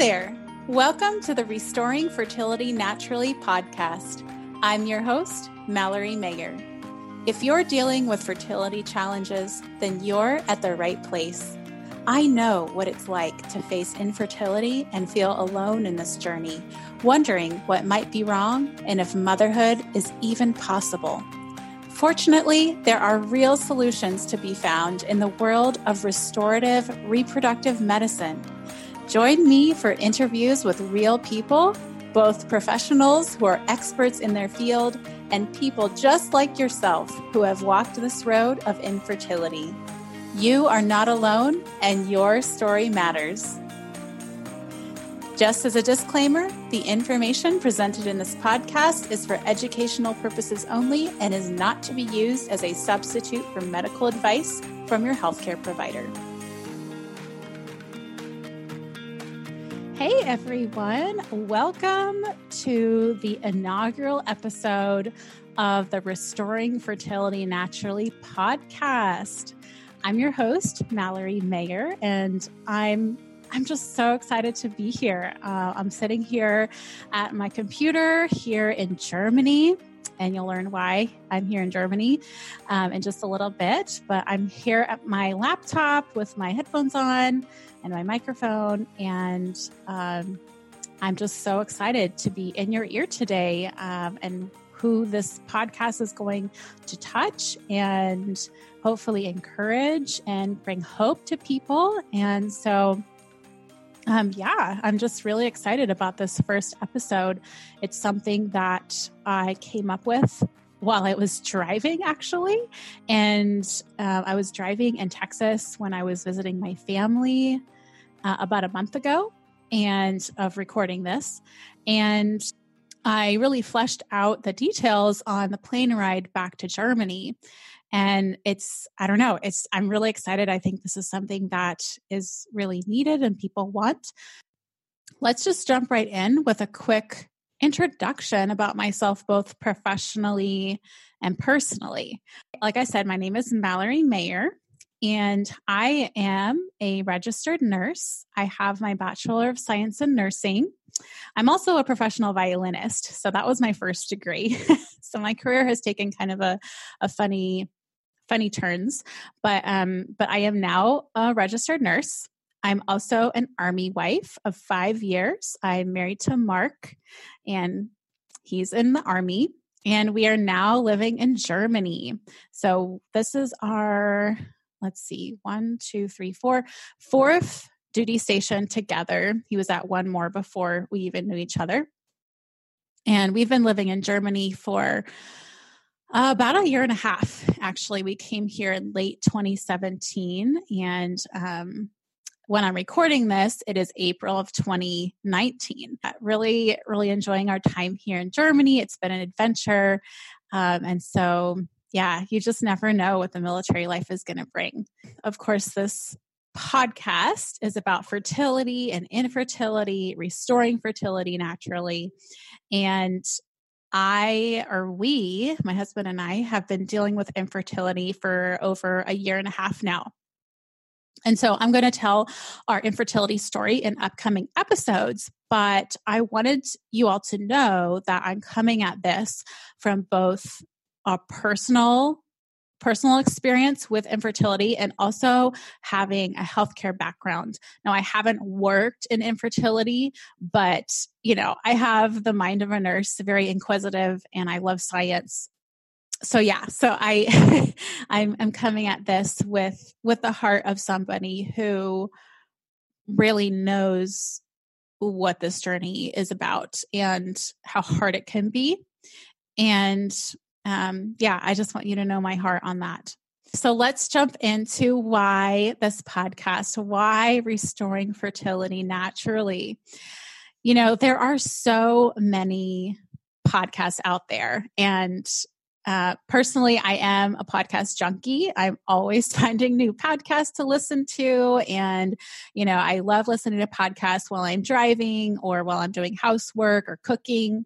there. Welcome to the Restoring Fertility Naturally podcast. I'm your host, Mallory Mayer. If you're dealing with fertility challenges, then you're at the right place. I know what it's like to face infertility and feel alone in this journey, wondering what might be wrong and if motherhood is even possible. Fortunately, there are real solutions to be found in the world of restorative reproductive medicine. Join me for interviews with real people, both professionals who are experts in their field and people just like yourself who have walked this road of infertility. You are not alone, and your story matters. Just as a disclaimer, the information presented in this podcast is for educational purposes only and is not to be used as a substitute for medical advice from your healthcare provider. Hey everyone, welcome to the inaugural episode of the Restoring Fertility Naturally podcast. I'm your host, Mallory Mayer, and I'm I'm just so excited to be here. Uh, I'm sitting here at my computer here in Germany, and you'll learn why I'm here in Germany um, in just a little bit. But I'm here at my laptop with my headphones on and my microphone. And um, I'm just so excited to be in your ear today um, and who this podcast is going to touch and hopefully encourage and bring hope to people. And so, um, yeah, I'm just really excited about this first episode. It's something that I came up with while I was driving, actually. And uh, I was driving in Texas when I was visiting my family uh, about a month ago and of recording this. And I really fleshed out the details on the plane ride back to Germany. And it's, I don't know, it's, I'm really excited. I think this is something that is really needed and people want. Let's just jump right in with a quick introduction about myself, both professionally and personally. Like I said, my name is Mallory Mayer, and I am a registered nurse. I have my Bachelor of Science in Nursing. I'm also a professional violinist, so that was my first degree. so my career has taken kind of a, a funny, funny turns, but um, but I am now a registered nurse. I'm also an army wife of five years. I'm married to Mark, and he's in the army. And we are now living in Germany. So this is our, let's see, one, two, three, four, fourth duty station together. He was at one more before we even knew each other. And we've been living in Germany for uh, about a year and a half. Actually, we came here in late 2017, and um, when I'm recording this, it is April of 2019. Really, really enjoying our time here in Germany. It's been an adventure. Um, and so, yeah, you just never know what the military life is going to bring. Of course, this podcast is about fertility and infertility, restoring fertility naturally. And I or we, my husband and I, have been dealing with infertility for over a year and a half now. And so I'm going to tell our infertility story in upcoming episodes, but I wanted you all to know that I'm coming at this from both a personal personal experience with infertility and also having a healthcare background. Now, I haven't worked in infertility, but you know, I have the mind of a nurse, very inquisitive, and I love science so yeah so i I'm, I'm coming at this with with the heart of somebody who really knows what this journey is about and how hard it can be and um yeah i just want you to know my heart on that. So let's jump into why this podcast why restoring fertility naturally. You know there are so many podcasts out there and uh, personally, I am a podcast junkie. I'm always finding new podcasts to listen to. And, you know, I love listening to podcasts while I'm driving or while I'm doing housework or cooking,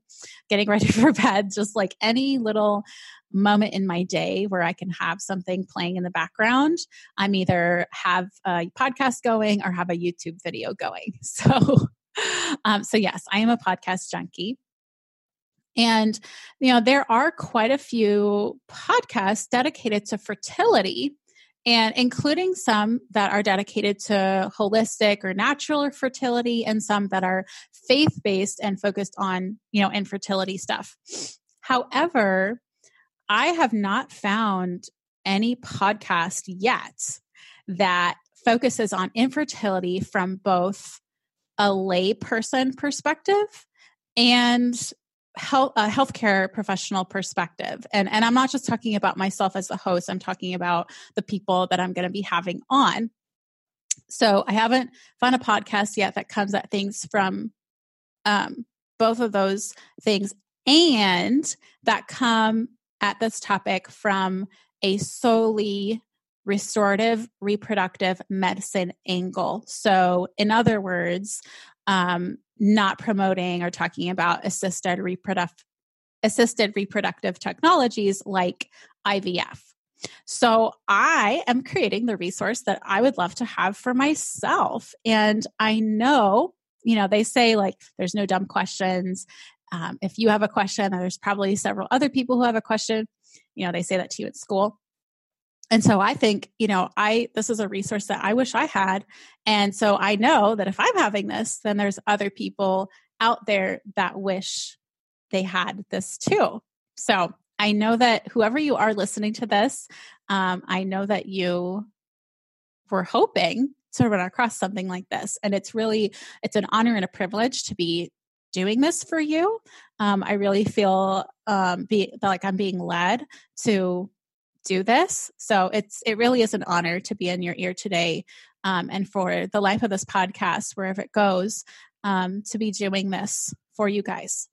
getting ready for bed, just like any little moment in my day where I can have something playing in the background. I'm either have a podcast going or have a YouTube video going. So um, so, yes, I am a podcast junkie. And, you know, there are quite a few podcasts dedicated to fertility and including some that are dedicated to holistic or natural fertility and some that are faith based and focused on, you know, infertility stuff. However, I have not found any podcast yet that focuses on infertility from both a layperson perspective and health, a healthcare professional perspective. And, and I'm not just talking about myself as the host, I'm talking about the people that I'm going to be having on. So I haven't found a podcast yet that comes at things from um, both of those things and that come at this topic from a solely restorative reproductive medicine angle. So, in other words, um, not promoting or talking about assisted reproductive assisted reproductive technologies like IVF. So I am creating the resource that I would love to have for myself. And I know, you know, they say like there's no dumb questions. Um, if you have a question, there's probably several other people who have a question. You know, they say that to you at school and so i think you know i this is a resource that i wish i had. And so i know that if i'm having this then there's other people out there that wish they had this too. So i know that whoever you are listening to this um, i know that you were hoping to run across something like this. And it's really it's an honor and a privilege to be doing this for you. Um, i really feel um, be, like i'm being led to do this. So it's it really is an honor to be in your ear today, um, and for the life of this podcast, wherever it goes, um, to be doing this for you guys.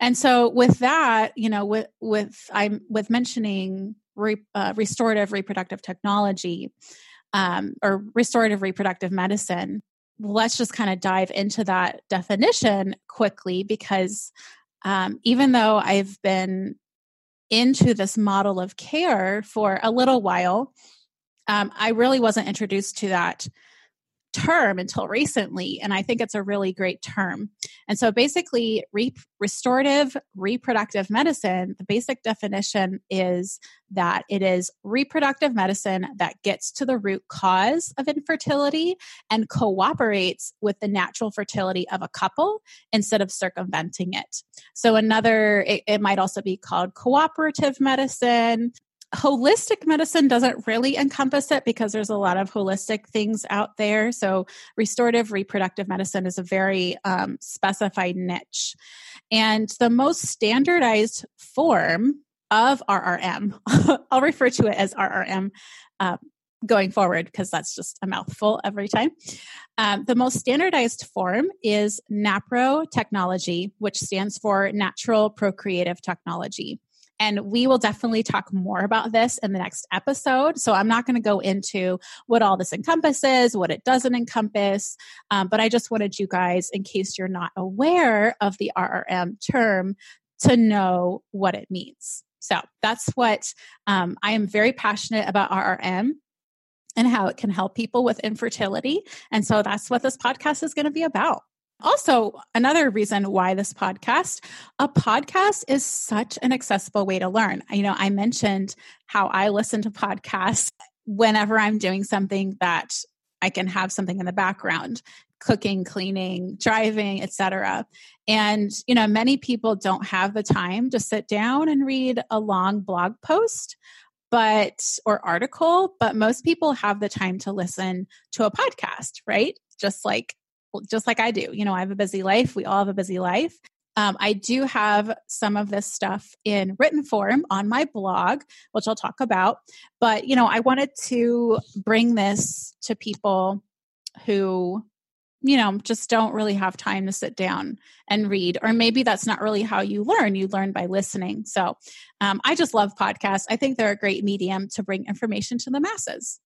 And so with that, you know, with with I'm with mentioning re, uh, restorative reproductive technology um, or restorative reproductive medicine. Let's just kind of dive into that definition quickly because um, even though I've been into this model of care for a little while, um, I really wasn't introduced to that term until recently, and I think it's a really great term. And so, basically, re- restorative reproductive medicine, the basic definition is that it is reproductive medicine that gets to the root cause of infertility and cooperates with the natural fertility of a couple instead of circumventing it. So, another, it, it might also be called cooperative medicine holistic medicine doesn't really encompass it because there's a lot of holistic things out there. So, restorative reproductive medicine is a very um, specified niche. And the most standardized form of RRM, I'll refer to it as RRM. Uh, going forward, because that's just a mouthful every time. Um, the most standardized form is NAPRO technology, which stands for Natural Procreative Technology. And we will definitely talk more about this in the next episode. So I'm not going to go into what all this encompasses, what it doesn't encompass. Um, but I just wanted you guys, in case you're not aware of the RRM term, to know what it means. So that's what um, I am very passionate about RRM and how it can help people with infertility. And so that's what this podcast is going to be about. Also, another reason why this podcast, a podcast is such an accessible way to learn. You know, I mentioned how I listen to podcasts whenever I'm doing something that I can have something in the background, cooking, cleaning, driving, etc. And, you know, many people don't have the time to sit down and read a long blog post but or article but most people have the time to listen to a podcast right just like just like I do. You know, I have a busy life. We all have a busy life. Um, I do have some of this stuff in written form on my blog, which I'll talk about. But, you know, I wanted to bring this to people who, you know, just don't really have time to sit down and read. Or maybe that's not really how you learn. You learn by listening. So um, I just love podcasts. I think they're a great medium to bring information to the masses.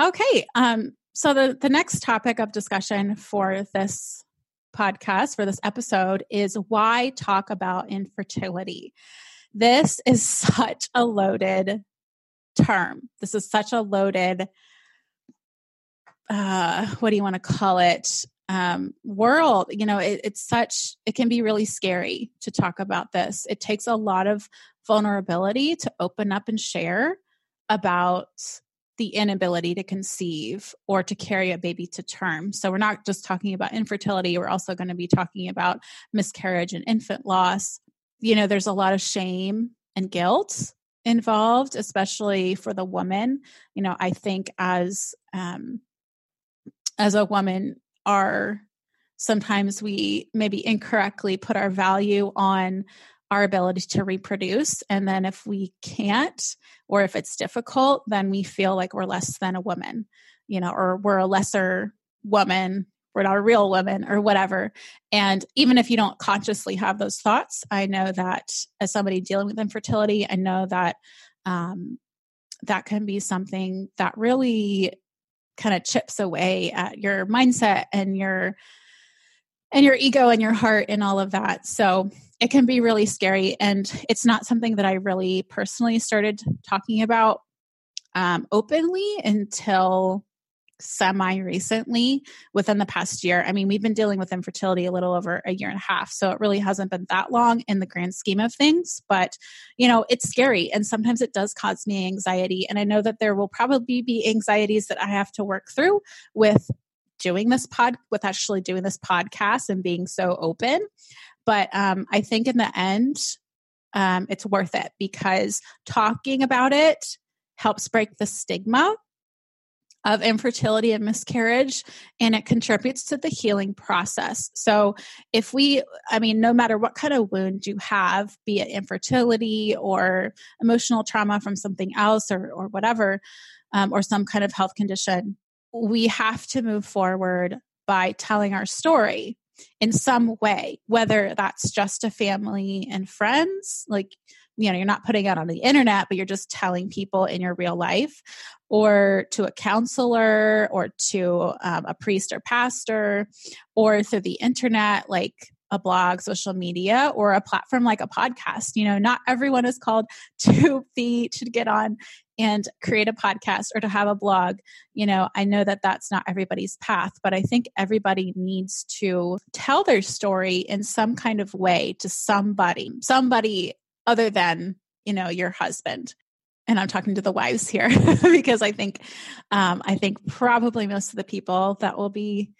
Okay. Um, so the, the next topic of discussion for this podcast, for this episode, is why talk about infertility. This is such a loaded term. This is such a loaded uh, what do you want to call it? um, world you know it, it's such it can be really scary to talk about this it takes a lot of vulnerability to open up and share about the inability to conceive or to carry a baby to term. So we're not just talking about infertility, we're also going to be talking about miscarriage and infant loss. You know, there's a lot of shame and guilt involved, especially for the woman. You know, I think as um as a woman our sometimes we maybe incorrectly put our value on our ability to reproduce. And then if we can't, or if it's difficult, then we feel like we're less than a woman, you know, or we're a lesser woman, we're not a real woman, or whatever. And even if you don't consciously have those thoughts, I know that as somebody dealing with infertility, I know that um, that can be something that really kind of chips away at your mindset and your and your ego and your heart and all of that. So it can be really scary. And it's not something that I really personally started talking about um, openly until semi recently within the past year. I mean, we've been dealing with infertility a little over a year and a half. So it really hasn't been that long in the grand scheme of things. But, you know, it's scary and sometimes it does cause me anxiety. And I know that there will probably be anxieties that I have to work through with doing this pod with actually doing this podcast and being so open but um, i think in the end um, it's worth it because talking about it helps break the stigma of infertility and miscarriage and it contributes to the healing process. So, if we, I mean, no matter what kind of wound you have, be it infertility or emotional trauma from something else or, or whatever, um, or some kind of health condition, we have to move forward by telling our story in some way, whether that's just to family and friends, like, you know, you're not putting it on the internet, but you're just telling people in your real life, or to a counselor, or to um, a priest or pastor, or through the internet, like a blog, social media, or a platform like a podcast. You know, not everyone is called to be to get on and create a podcast or to have a blog. You know, I know that that's not everybody's path, but I think everybody needs to tell their story in some kind of way to somebody, somebody other than, you know, your husband. And I'm talking to the wives here because I think, um, I think probably most of the people that will be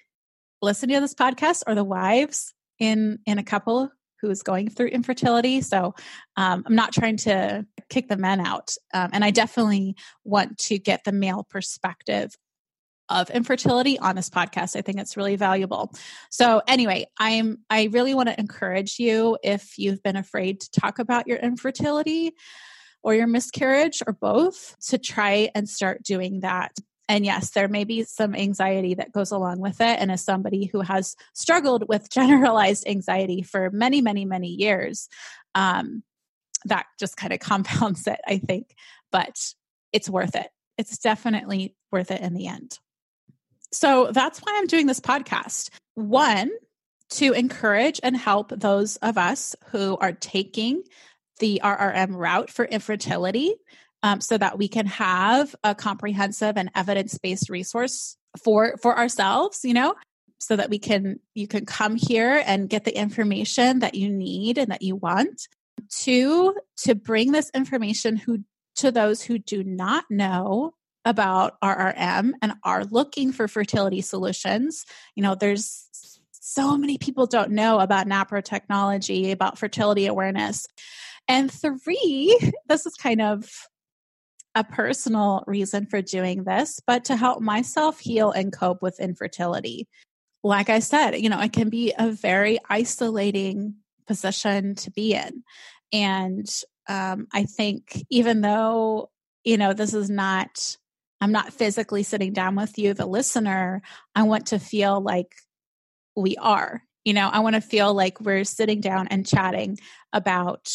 listening to this podcast are the wives in in a couple who is going through infertility. So um, I'm not trying to kick the men out. Um, and I definitely want to get the male perspective of infertility on this podcast. I think it's really valuable. So anyway, I'm I really want to encourage you if you've been afraid to talk about your infertility or your miscarriage or both to try and start doing that and yes, there may be some anxiety that goes along with it. And as somebody who has struggled with generalized anxiety for many, many, many years, um, that just kind of compounds it, I think. But it's worth it. It's definitely worth it in the end. So that's why I'm doing this podcast. One, to encourage and help those of us who are taking the RRM route for infertility um, so that we can have a comprehensive and evidence-based resource for for ourselves you know so that we can you can come here and get the information that you need and that you want two to bring this information who to those who do not know about RRM and are looking for fertility solutions. You know there's so many people don't know about NAPRO technology about fertility awareness. And three this is kind of a personal reason for doing this, but to help myself heal and cope with infertility. Like I said, you know, it can be a very isolating position to be in. And um, I think even though, you know, this is not, I'm not physically sitting down with you, the listener, I want to feel like we are. You know, I want to feel like we're sitting down and chatting about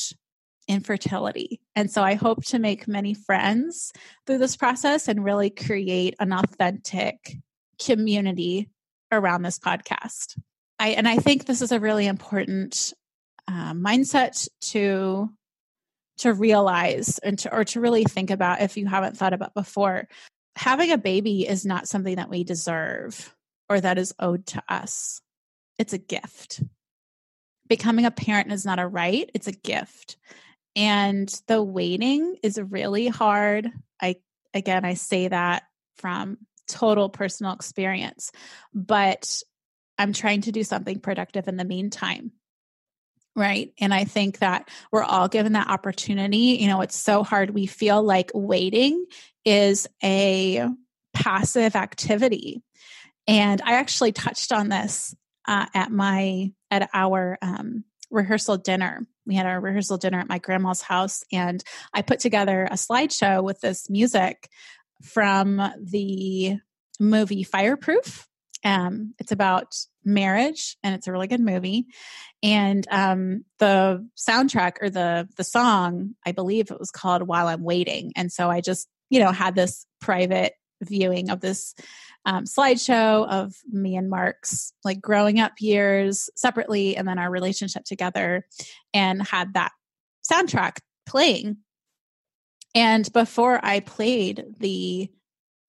infertility. And so I hope to make many friends through this process and really create an authentic community around this podcast. I and I think this is a really important uh, mindset to to realize and to or to really think about if you haven't thought about before. Having a baby is not something that we deserve. or that is owed to us. It's a gift. Becoming a parent is not a right, it's a gift. And the waiting is really hard. I again I say that from total personal experience, but I'm trying to do something productive in the meantime. Right. And I think that we're all given that opportunity. You know, it's so hard. We feel like waiting is a passive activity. And I actually touched on this uh, at my, at our um, rehearsal dinner. We had our rehearsal dinner at my grandma's house, and I put together a slideshow with this music from the movie Fireproof. Um, it's about marriage, and it's a really good movie. And um, the soundtrack or the the song, I believe it was called "While I'm Waiting." And so I just, you know, had this private viewing of this um, slideshow of me and Mark's like growing up years separately, and then our relationship together, and had that soundtrack playing. And before I played the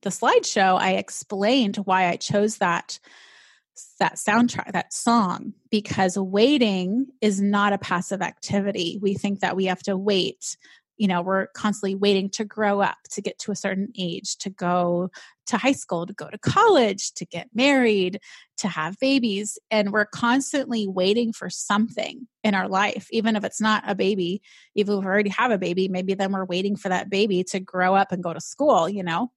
the slideshow, I explained why I chose that that soundtrack, that song, because waiting is not a passive activity. We think that we have to wait. You know, we're constantly waiting to grow up, to get to a certain age, to go to high school, to go to college, to get married, to have babies. And we're constantly waiting for something in our life, even if it's not a baby. Even if we already have a baby, maybe then we're waiting for that baby to grow up and go to school, you know?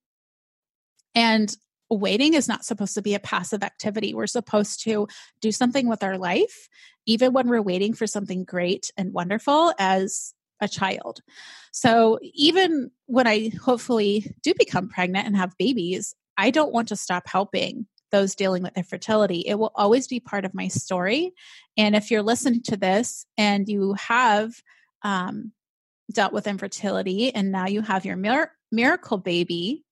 And waiting is not supposed to be a passive activity. We're supposed to do something with our life, even when we're waiting for something great and wonderful as a child. So even when I hopefully do become pregnant and have babies, I don't want to stop helping those dealing with infertility. It will always be part of my story. And if you're listening to this and you have um, dealt with infertility and now you have your mir- miracle baby,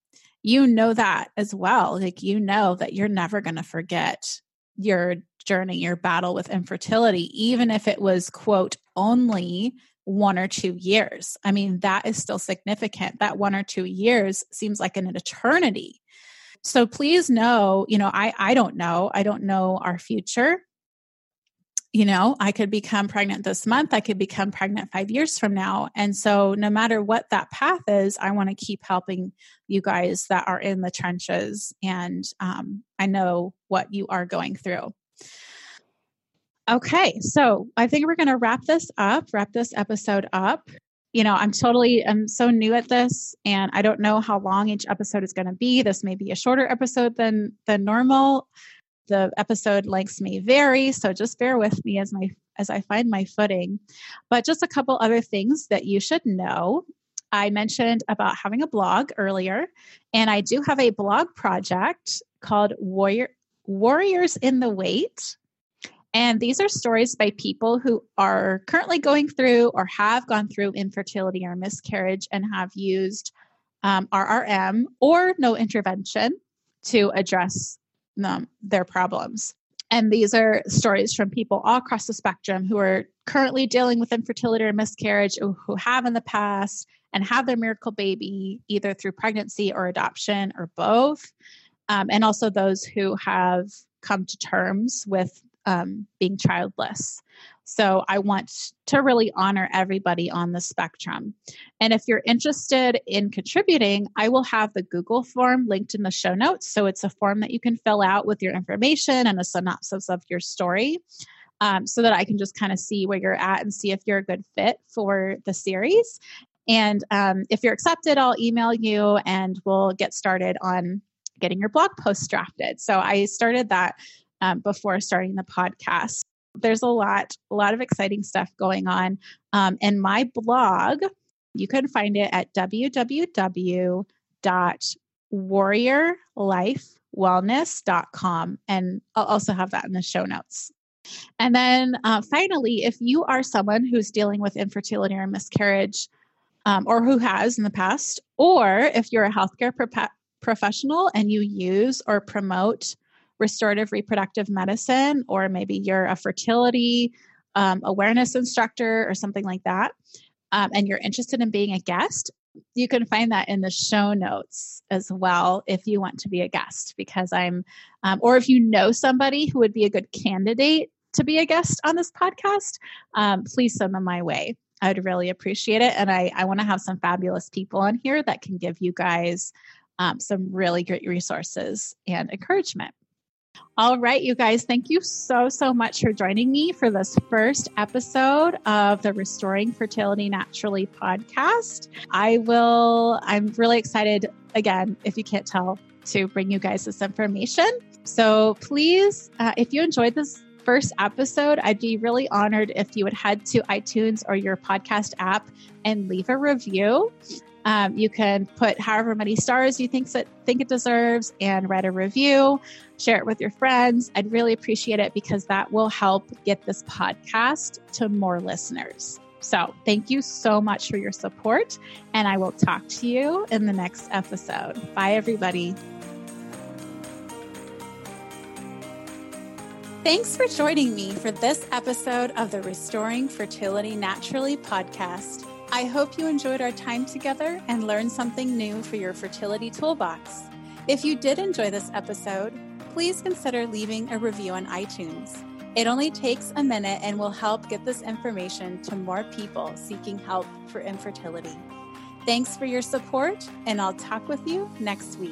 you know that as well. Like, you know that you're never going to forget your journey, your battle with infertility, even if it was, quote, only one or two years. I mean, that is still significant. That one or two years seems like an eternity. So please know, you know, I I don't know. I don't know our future you know, I could become pregnant this month. I could become pregnant five years from now. And so, no matter what that path is, I want to keep helping you guys that are in the trenches. And um, I know what you are going through. Okay, so I think we're going to wrap this up, wrap this episode up. You know, I'm totally, I'm so new at this, and I don't know how long each episode is going to be. This may be a shorter episode than than normal the episode lengths may vary, so just bear with me as my as I find my footing. But just a couple other things that you should know. I mentioned about having a blog earlier, and I do have a blog project called Warrior Warriors in the Wait. And these are stories by people who are currently going through or have gone through infertility or miscarriage and have used um, RRM or no intervention to address um, their problems. And these are stories from people all across the spectrum who are currently dealing with infertility or miscarriage, who have in the past, and have their miracle baby either through pregnancy or adoption or both. Um, and also those who have come to terms with um, being childless. So I want to really honor everybody on the spectrum. And if you're interested in contributing, I will have the Google form linked in the show notes. So it's a form that you can fill out with your information and a synopsis of your story. Um, so that I can just kind of see where you're at and see if you're a good fit for the series. And um, if you're accepted, I'll email you and we'll get started on getting your blog post drafted. So I started that um, before starting the podcast there's a lot, a lot of exciting stuff going on. Um, and my blog, you can find it at www.warriorlifewellness.com. And I'll also have that in the show notes. And then uh, finally, if you are someone who's dealing with infertility or miscarriage, um, or who has in the past, or if you're a healthcare pro- professional and you use or promote restorative reproductive medicine, or maybe you're a fertility um, awareness instructor or something like that, um, and you're interested in being a guest, you can find that in the show notes as well if you want to be a guest because i'm um, or if you know somebody who would be a good candidate to be a guest on this podcast um, please send them my way. I'd really appreciate it and i, I want to have some fabulous people on here that can give you guys um, some really great resources and encouragement all right, you guys, thank you so, so much for joining me for this first episode of the Restoring Fertility Naturally podcast. I will, I'm really excited, again, if you can't tell, to bring you guys this information. So please, uh, if you enjoyed this first episode, I'd be really honored if you would head to iTunes or your podcast app and leave a review. Um, you can put however many stars you think think it deserves and write a review. Share it with your friends. I'd really appreciate it because that will help get this podcast to more listeners. So, thank you so much for your support, and I will talk to you in the next episode. Bye, everybody. Thanks for joining me for this episode of the Restoring Fertility Naturally podcast. I hope you enjoyed our time together and learned something new for your fertility toolbox. If you did enjoy this episode, please consider leaving a review on iTunes. It only takes a minute and will help get this information to more people seeking help for infertility. Thanks for your support, and I'll talk with you next week.